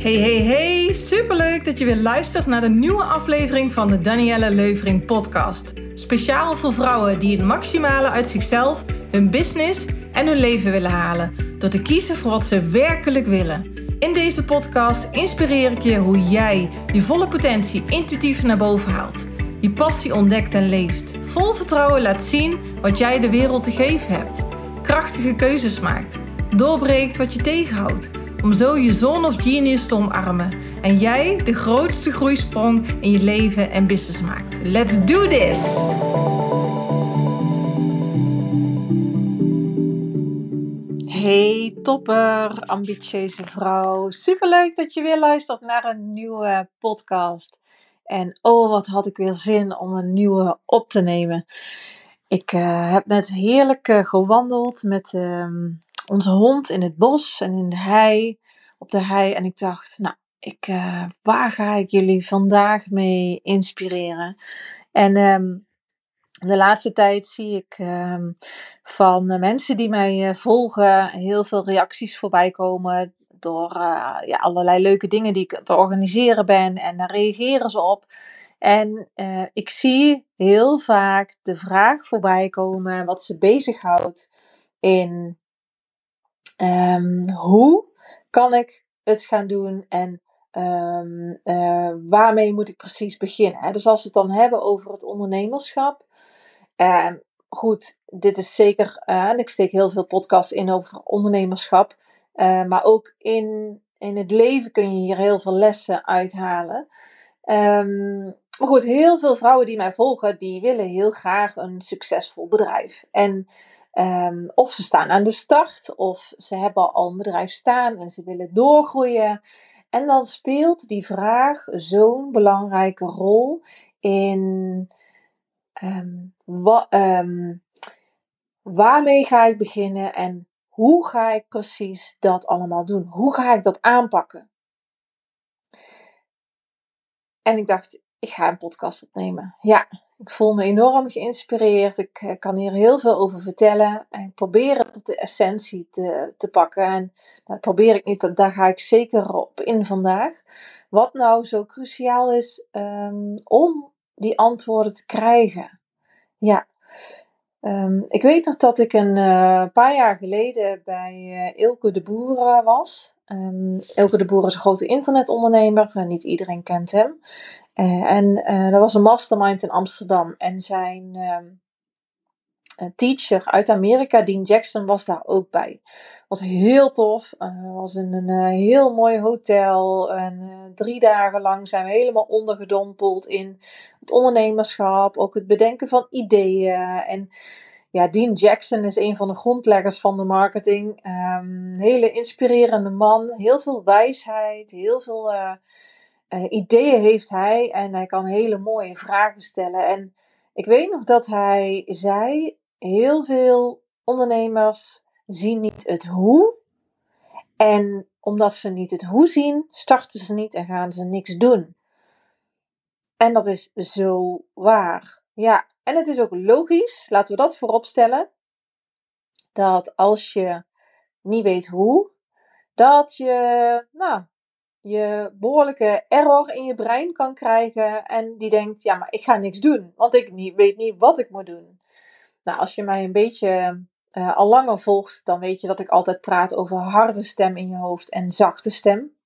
Hey, hey, hey! Superleuk dat je weer luistert naar de nieuwe aflevering van de Danielle Leuvering podcast. Speciaal voor vrouwen die het maximale uit zichzelf, hun business en hun leven willen halen. Door te kiezen voor wat ze werkelijk willen. In deze podcast inspireer ik je hoe jij je volle potentie intuïtief naar boven haalt. Je passie ontdekt en leeft. Vol vertrouwen laat zien wat jij de wereld te geven hebt. Krachtige keuzes maakt. Doorbreekt wat je tegenhoudt om zo je zone of genius te omarmen en jij de grootste groeisprong in je leven en business maakt. Let's do this! Hey topper, ambitieuze vrouw. Superleuk dat je weer luistert naar een nieuwe podcast. En oh, wat had ik weer zin om een nieuwe op te nemen. Ik uh, heb net heerlijk uh, gewandeld met uh, onze hond in het bos en in de hei, op de hei. En ik dacht, nou, ik, uh, waar ga ik jullie vandaag mee inspireren? En um, de laatste tijd zie ik um, van mensen die mij uh, volgen heel veel reacties voorbij komen door uh, ja, allerlei leuke dingen die ik te organiseren ben. En daar reageren ze op. En ik zie heel vaak de vraag voorbij komen wat ze bezighoudt in um, hoe kan ik het gaan doen en um, uh, waarmee moet ik precies beginnen. Dus als we het dan hebben over het ondernemerschap. Uh, goed, dit is zeker, en ik steek heel veel podcasts in over ondernemerschap. Uh, maar ook in, in het leven kun je hier heel veel lessen uithalen. Um, maar goed, heel veel vrouwen die mij volgen, die willen heel graag een succesvol bedrijf. En um, of ze staan aan de start, of ze hebben al een bedrijf staan en ze willen doorgroeien. En dan speelt die vraag zo'n belangrijke rol in um, waarmee ga ik beginnen en hoe ga ik precies dat allemaal doen? Hoe ga ik dat aanpakken? En ik dacht, ik ga een podcast opnemen. Ja, ik voel me enorm geïnspireerd. Ik eh, kan hier heel veel over vertellen. En het tot de essentie te, te pakken. En dat probeer ik niet, daar ga ik zeker op in vandaag. Wat nou zo cruciaal is um, om die antwoorden te krijgen. Ja, um, ik weet nog dat ik een uh, paar jaar geleden bij uh, Ilke de Boer was. Um, Ilke de Boer is een grote internetondernemer. Niet iedereen kent hem. Uh, en uh, er was een mastermind in Amsterdam. En zijn uh, teacher uit Amerika, Dean Jackson, was daar ook bij. Was heel tof. was in een heel mooi hotel. En drie dagen lang zijn we helemaal ondergedompeld in het ondernemerschap. Ook het bedenken van ideeën. En ja, Dean Jackson is een van de grondleggers van de marketing. Um, hele inspirerende man. Heel veel wijsheid. Heel veel uh, ideeën heeft hij en hij kan hele mooie vragen stellen. En ik weet nog dat hij zei: heel veel ondernemers zien niet het hoe. En omdat ze niet het hoe zien, starten ze niet en gaan ze niks doen. En dat is zo waar. Ja, en het is ook logisch, laten we dat voorop stellen, dat als je niet weet hoe, dat je, nou, je behoorlijke error in je brein kan krijgen. En die denkt, ja, maar ik ga niks doen, want ik niet, weet niet wat ik moet doen. Nou, als je mij een beetje uh, al langer volgt, dan weet je dat ik altijd praat over harde stem in je hoofd en zachte stem.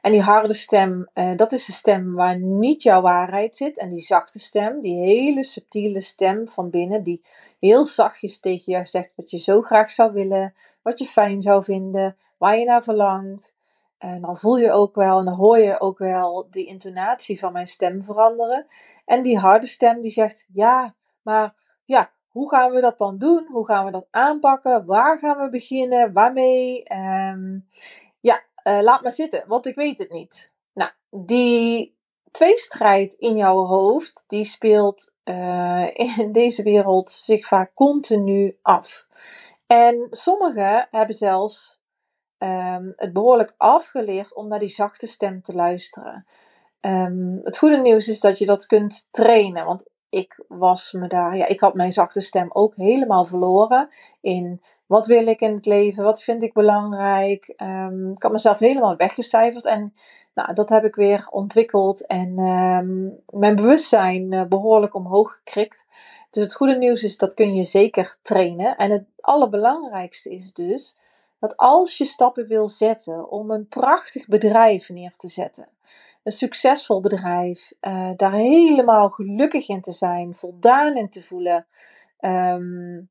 En die harde stem, uh, dat is de stem waar niet jouw waarheid zit. En die zachte stem, die hele subtiele stem van binnen, die heel zachtjes tegen jou zegt wat je zo graag zou willen, wat je fijn zou vinden, waar je naar verlangt. En dan voel je ook wel en dan hoor je ook wel die intonatie van mijn stem veranderen. En die harde stem die zegt: Ja, maar ja, hoe gaan we dat dan doen? Hoe gaan we dat aanpakken? Waar gaan we beginnen? Waarmee? Um, ja, uh, laat maar zitten, want ik weet het niet. Nou, die tweestrijd in jouw hoofd, die speelt uh, in deze wereld zich vaak continu af. En sommigen hebben zelfs um, het behoorlijk afgeleerd om naar die zachte stem te luisteren. Um, het goede nieuws is dat je dat kunt trainen. Want ik was me daar, ja, ik had mijn zachte stem ook helemaal verloren in wat wil ik in het leven? Wat vind ik belangrijk? Ehm, ik had mezelf helemaal weggecijferd en nou, dat heb ik weer ontwikkeld en ehm, mijn bewustzijn uh, behoorlijk omhoog gekrikt. Dus het goede nieuws is dat kun je zeker trainen. En het allerbelangrijkste is dus dat als je stappen wil zetten om een prachtig bedrijf neer te zetten, een succesvol bedrijf, uh, daar helemaal gelukkig in te zijn, voldaan in te voelen, um,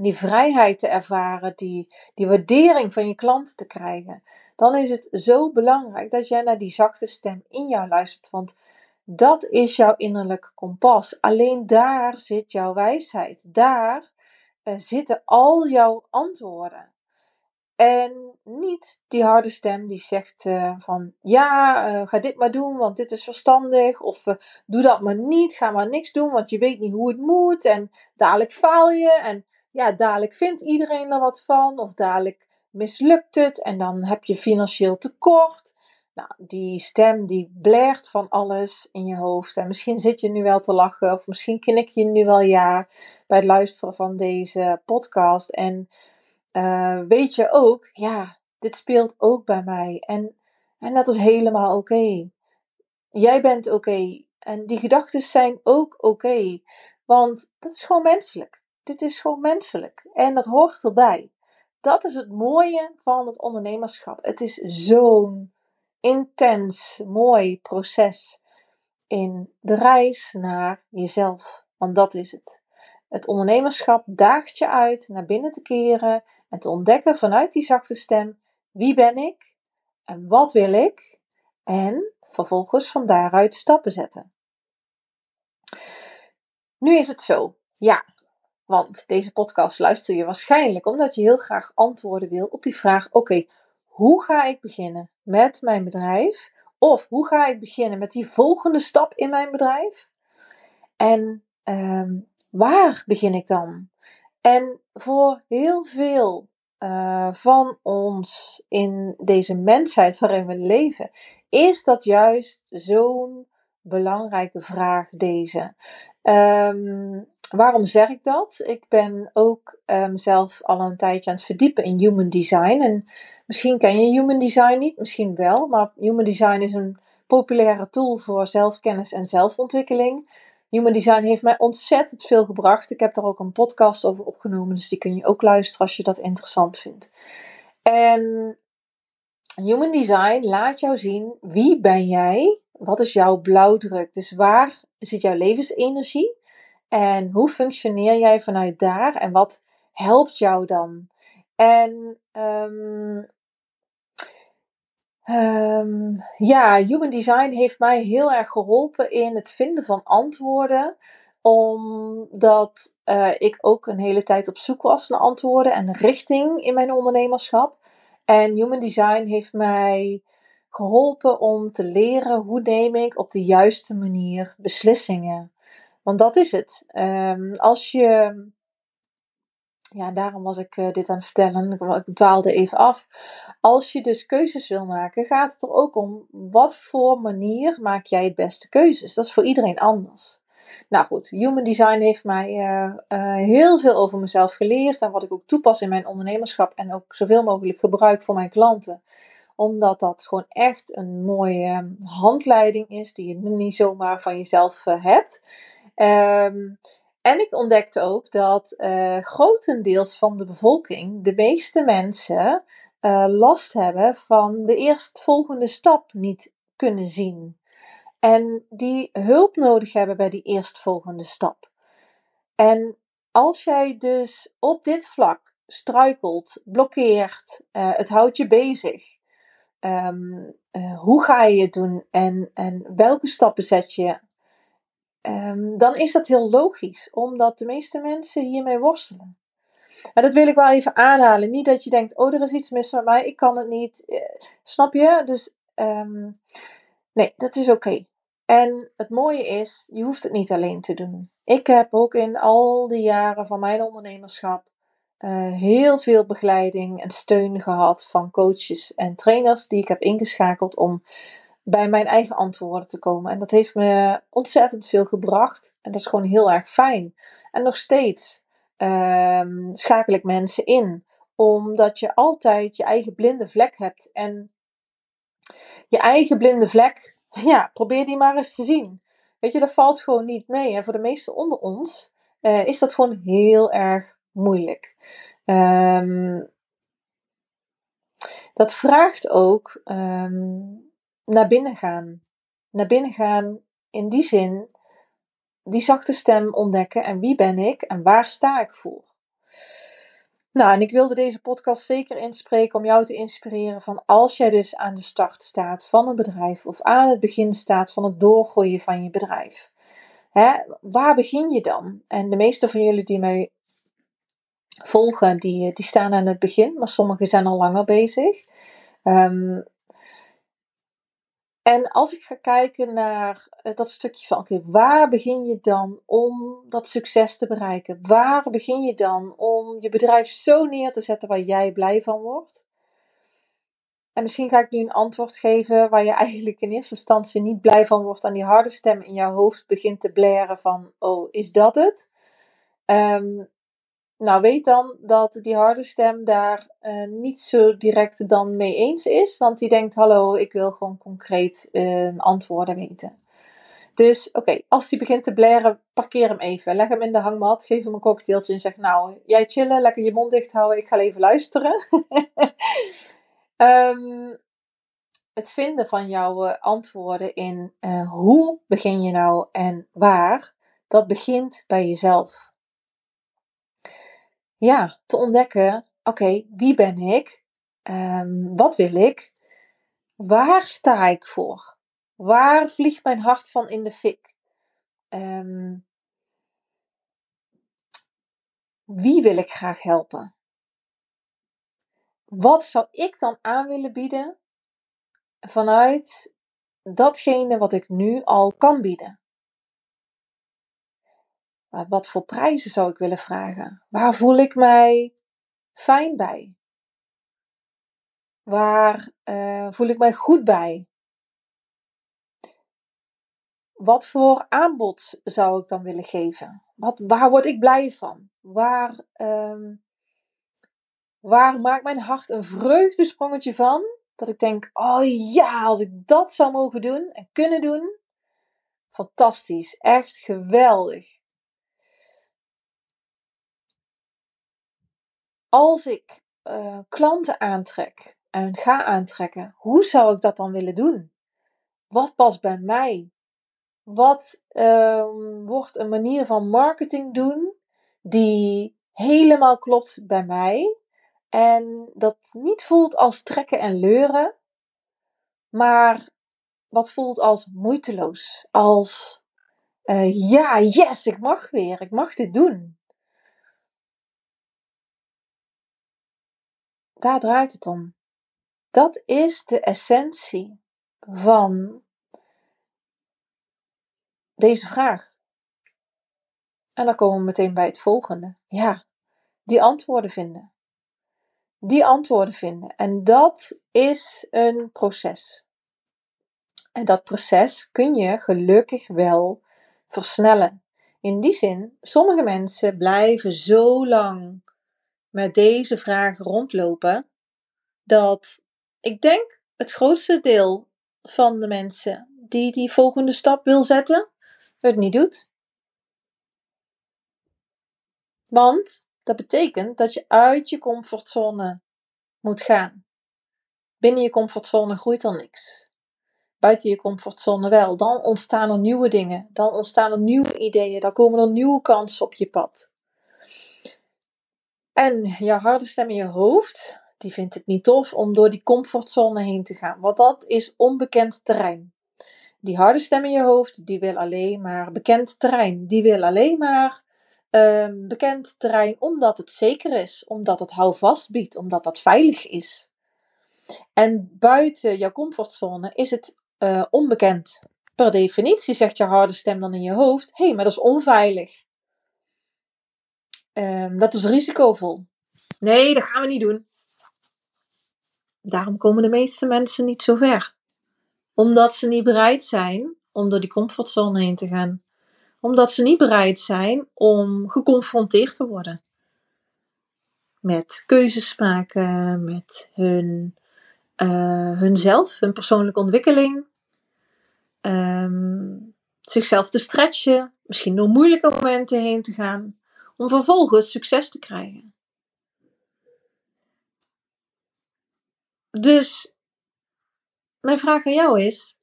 die vrijheid te ervaren, die, die waardering van je klanten te krijgen, dan is het zo belangrijk dat jij naar die zachte stem in jou luistert. Want dat is jouw innerlijke kompas. Alleen daar zit jouw wijsheid. Daar uh, zitten al jouw antwoorden. En niet die harde stem die zegt uh, van ja, uh, ga dit maar doen, want dit is verstandig. Of uh, doe dat maar niet, ga maar niks doen, want je weet niet hoe het moet. En dadelijk faal je. En ja, dadelijk vindt iedereen er wat van. Of dadelijk mislukt het en dan heb je financieel tekort. Nou, die stem die blaert van alles in je hoofd. En misschien zit je nu wel te lachen, of misschien knik je nu wel ja bij het luisteren van deze podcast. En uh, weet je ook, ja, dit speelt ook bij mij. En, en dat is helemaal oké. Jij bent oké. En die gedachten zijn ook oké. Want dat is gewoon menselijk. Dit is gewoon menselijk. En dat hoort erbij. Dat is het mooie van het ondernemerschap. Het is zo'n intens, mooi proces in de reis naar jezelf. Want dat is het. Het ondernemerschap daagt je uit naar binnen te keren en te ontdekken vanuit die zachte stem wie ben ik en wat wil ik en vervolgens van daaruit stappen zetten. Nu is het zo, ja, want deze podcast luister je waarschijnlijk omdat je heel graag antwoorden wil op die vraag: oké, hoe ga ik beginnen met mijn bedrijf? Of hoe ga ik beginnen met die volgende stap in mijn bedrijf? En um, waar begin ik dan? En voor heel veel uh, van ons in deze mensheid waarin we leven, is dat juist zo'n belangrijke vraag deze. Um, waarom zeg ik dat? Ik ben ook um, al een tijdje aan het verdiepen in human design. En misschien ken je human design niet, misschien wel. Maar human design is een populaire tool voor zelfkennis en zelfontwikkeling. Human Design heeft mij ontzettend veel gebracht. Ik heb daar ook een podcast over opgenomen, dus die kun je ook luisteren als je dat interessant vindt. En Human Design laat jou zien wie ben jij, wat is jouw blauwdruk, dus waar zit jouw levensenergie en hoe functioneer jij vanuit daar en wat helpt jou dan? En um, Um, ja, Human Design heeft mij heel erg geholpen in het vinden van antwoorden. Omdat uh, ik ook een hele tijd op zoek was naar antwoorden en richting in mijn ondernemerschap. En Human Design heeft mij geholpen om te leren hoe neem ik op de juiste manier beslissingen. Want dat is het. Um, als je ja, daarom was ik uh, dit aan het vertellen. Ik dwaalde even af. Als je dus keuzes wil maken, gaat het er ook om wat voor manier maak jij het beste keuzes. Dat is voor iedereen anders. Nou goed, Human Design heeft mij uh, uh, heel veel over mezelf geleerd. En wat ik ook toepas in mijn ondernemerschap. En ook zoveel mogelijk gebruik voor mijn klanten. Omdat dat gewoon echt een mooie handleiding is. Die je niet zomaar van jezelf hebt. Um, en ik ontdekte ook dat uh, grotendeels van de bevolking, de meeste mensen, uh, last hebben van de eerstvolgende stap niet kunnen zien. En die hulp nodig hebben bij die eerstvolgende stap. En als jij dus op dit vlak struikelt, blokkeert, uh, het houdt je bezig. Um, hoe ga je het doen en, en welke stappen zet je um, dan is dat heel logisch, omdat de meeste mensen hiermee worstelen. Maar dat wil ik wel even aanhalen. Niet dat je denkt, oh, er is iets mis met mij, ik kan het niet. Eh, snap je? Dus um, nee, dat is oké. En het mooie is, je hoeft het niet alleen te doen. Ik heb ook in al die jaren van mijn ondernemerschap uh, heel veel begeleiding en steun gehad van coaches en trainers die ik heb ingeschakeld om bij mijn eigen antwoorden te komen. En dat heeft me ontzettend veel gebracht. En dat is gewoon heel erg fijn. En nog steeds ehm, schakel ik mensen in. Omdat je altijd je eigen blinde vlek hebt. En je eigen blinde vlek, ja, probeer die maar eens te zien. Weet je, dat valt gewoon niet mee. En voor de meesten onder ons uh, is dat gewoon heel erg moeilijk. Um, dat vraagt ook um, naar binnen gaan. Naar binnen gaan in die zin, die zachte stem ontdekken en wie ben ik en waar sta ik voor. Nou, en ik wilde deze podcast zeker inspreken om jou te inspireren van als jij dus aan de start staat van een bedrijf of aan het begin staat van het doorgooien van je bedrijf. Hè, waar begin je dan? En de meeste van jullie die mij volgen, die, die staan aan het begin, maar sommigen zijn al langer bezig. Um, en als ik ga kijken naar eh, dat stukje van, oké, waar begin je dan om dat succes te bereiken? Waar begin je dan om je bedrijf zo neer te zetten waar jij blij van wordt? En misschien ga ik nu een antwoord geven waar je eigenlijk in eerste instantie niet blij van wordt aan die harde stem in jouw hoofd begint te blaren van, oh, is dat het? Um, nou, weet dan dat die harde stem daar uh, niet zo direct dan mee eens is. Want die denkt, hallo, ik wil gewoon concreet uh, antwoorden weten. Dus oké, als die begint te blaren, parkeer hem even. Leg hem in de hangmat, geef hem een cocktailtje en zeg, nou, jij chillen, lekker je mond dicht houden, ik ga even luisteren. um, het vinden van jouw uh, antwoorden in hoe begin je nou en waar, dat begint bij jezelf ja, te ontdekken, oké, wie ben ik? Um, wat wil ik? Waar sta ik voor? Waar vliegt mijn hart van in de fik? Um, wie wil ik graag helpen? Wat zou ik dan aan willen bieden vanuit datgene wat ik nu al kan bieden? Wat voor prijzen zou ik willen vragen? Waar voel ik mij fijn bij? Waar uh, voel ik mij goed bij? Wat voor aanbod zou ik dan willen geven? Wat, waar word ik blij van? Waar, um, waar maakt mijn hart een vreugdesprongetje van? Dat ik denk, oh ja, als ik dat zou mogen doen en kunnen doen. Fantastisch, echt geweldig. Als ik uh, klanten aantrek en ga aantrekken, hoe zou ik dat dan willen doen? Wat past bij mij? Wat uh, wordt een manier van marketing doen die helemaal klopt bij mij en dat niet voelt als trekken en leuren, maar wat voelt als moeiteloos, als uh, ja, yes, ik mag weer, ik mag dit doen. Daar draait het om. Dat is de essentie van deze vraag. En dan komen we meteen bij het volgende. Ja, die antwoorden vinden. Die antwoorden vinden. En dat is een proces. En dat proces kun je gelukkig wel versnellen. In die zin, sommige mensen blijven zo lang met deze vragen rondlopen, dat ik denk het grootste deel van de mensen die die volgende stap wil zetten, het niet doet. Want dat betekent dat je uit je comfortzone moet gaan. Binnen je comfortzone groeit er niks. Buiten je comfortzone wel. Dan ontstaan er nieuwe dingen. Dan ontstaan er nieuwe ideeën. Dan komen er nieuwe kansen op je pad. En je harde stem in je hoofd, die vindt het niet tof om door die comfortzone heen te gaan. Want dat is onbekend terrein. Die harde stem in je hoofd, die wil alleen maar bekend terrein. Die wil alleen maar um, bekend terrein omdat het zeker is. Omdat het houvast biedt. Omdat dat veilig is. En buiten jouw comfortzone is het uh, onbekend. Per definitie zegt je harde stem dan in je hoofd: hé, hey, maar dat is onveilig. Um, dat is risicovol. Nee, dat gaan we niet doen. Daarom komen de meeste mensen niet zo ver. Omdat ze niet bereid zijn om door die comfortzone heen te gaan. Omdat ze niet bereid zijn om geconfronteerd te worden. Met keuzes maken, met hun, uh, hunzelf, hun persoonlijke ontwikkeling. Um, zichzelf te stretchen, misschien door moeilijke momenten heen te gaan, om vervolgens succes te krijgen. Dus mijn vraag aan jou is: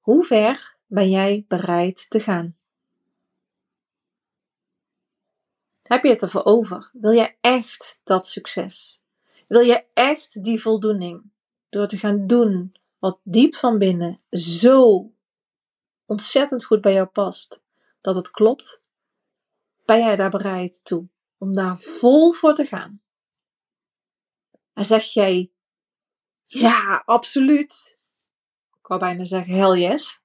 hoe ver ben jij bereid te gaan? Heb je het ervoor over? Wil jij echt dat succes? Wil je echt die voldoening door te gaan doen wat diep van binnen zo ontzettend goed bij jou past, dat het klopt? Ben jij daar bereid toe om daar vol voor te gaan? En zeg jij ja, absoluut. Ik wou bijna zeggen hell yes.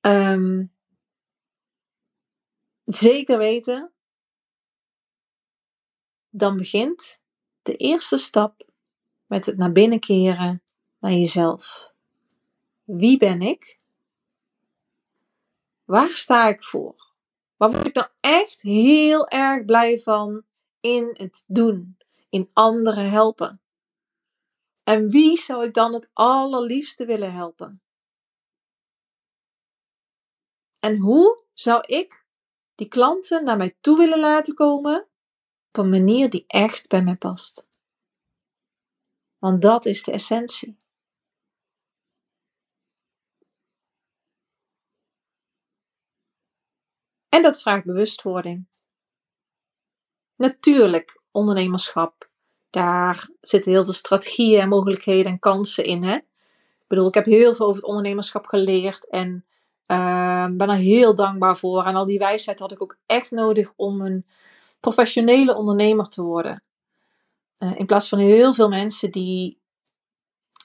Ehm, zeker weten. Dan begint de eerste stap met het naar binnen keren naar jezelf. Wie ben ik? Waar sta ik voor? Waar word ik dan echt heel erg blij van in het doen, in anderen helpen? En wie zou ik dan het allerliefste willen helpen? En hoe zou ik die klanten naar mij toe willen laten komen op een manier die echt bij mij past? Want dat is de essentie. En dat vraagt bewustwording. Natuurlijk, ondernemerschap daar zitten heel veel strategieën en mogelijkheden en kansen in. Hè? Ik bedoel, ik heb heel veel over het ondernemerschap geleerd en uh, ben er heel dankbaar voor. En al die wijsheid had ik ook echt nodig om een professionele ondernemer te worden. Uh, in plaats van heel veel mensen die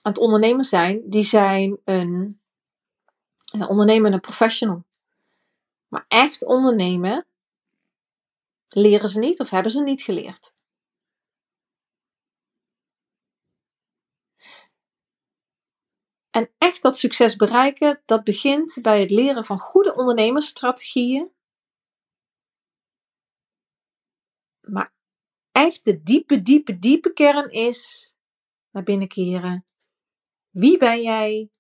aan het ondernemen zijn, die zijn een uh, ondernemende professional. Maar echt ondernemen leren ze niet of hebben ze niet geleerd. En echt dat succes bereiken, dat begint bij het leren van goede ondernemersstrategieën. Maar echt de diepe, diepe, diepe kern is naar binnen keren. Wie ben jij?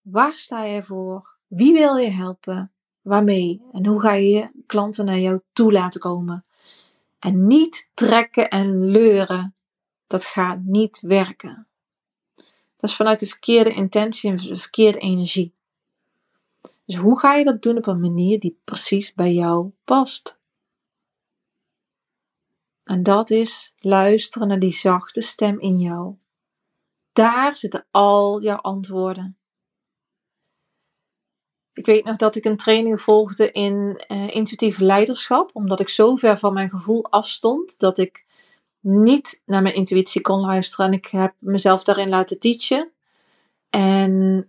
Waar sta jij voor? Wie wil je helpen? Waarmee? En hoe ga je je klanten naar jou toe laten komen? En niet trekken en leuren. Dat gaat niet werken. Dat is vanuit de verkeerde intentie en de verkeerde energie. Dus hoe ga je dat doen op een manier die precies bij jou past? En dat is luisteren naar die zachte stem in jou. Daar zitten al jouw antwoorden. Ik weet nog dat ik een training volgde in uh, intuïtief leiderschap, omdat ik zo ver van mijn gevoel afstond dat ik niet naar mijn intuïtie kon luisteren. En ik heb mezelf daarin laten teachen. En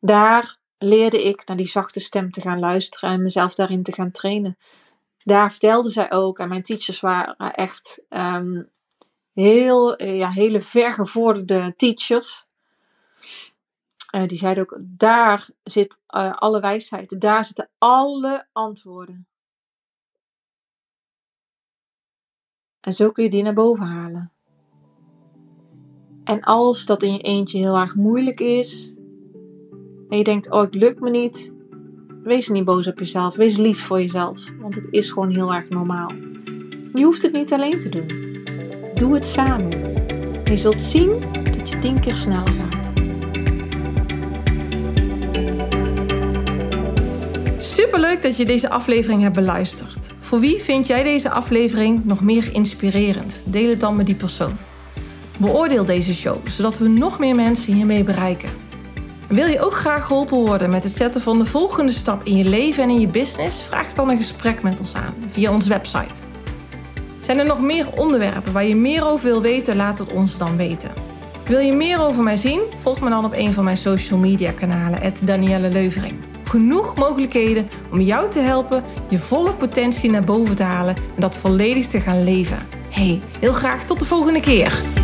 daar leerde ik naar die zachte stem te gaan luisteren en mezelf daarin te gaan trainen. Daar vertelde zij ook, en mijn teachers waren echt um, heel, ja, hele vergevorderde teachers. Uh, die zeiden ook, daar zit uh, alle wijsheid, daar zitten alle antwoorden. En zo kun je die naar boven halen. En als dat in je eentje heel erg moeilijk is, en je denkt, oh, het lukt me niet, wees niet boos op jezelf. Wees lief voor jezelf, want het is gewoon heel erg normaal. Je hoeft het niet alleen te doen. Doe het samen. Je zult zien dat je tien keer sneller gaat. Superleuk dat je deze aflevering hebt beluisterd. Voor wie vind jij deze aflevering nog meer inspirerend? Deel het dan met die persoon. Beoordeel deze show, zodat we nog meer mensen hiermee bereiken. Wil je ook graag geholpen worden met het zetten van de volgende stap in je leven en in je business? Vraag dan een gesprek met ons aan via onze website. Zijn er nog meer onderwerpen waar je meer over wil weten? Laat het ons dan weten. Wil je meer over mij zien? Volg me dan op een van mijn social media kanalen, Danielle Leuvering. Genoeg mogelijkheden om jou te helpen je volle potentie naar boven te halen en dat volledig te gaan leven. Hey, heel graag tot de volgende keer.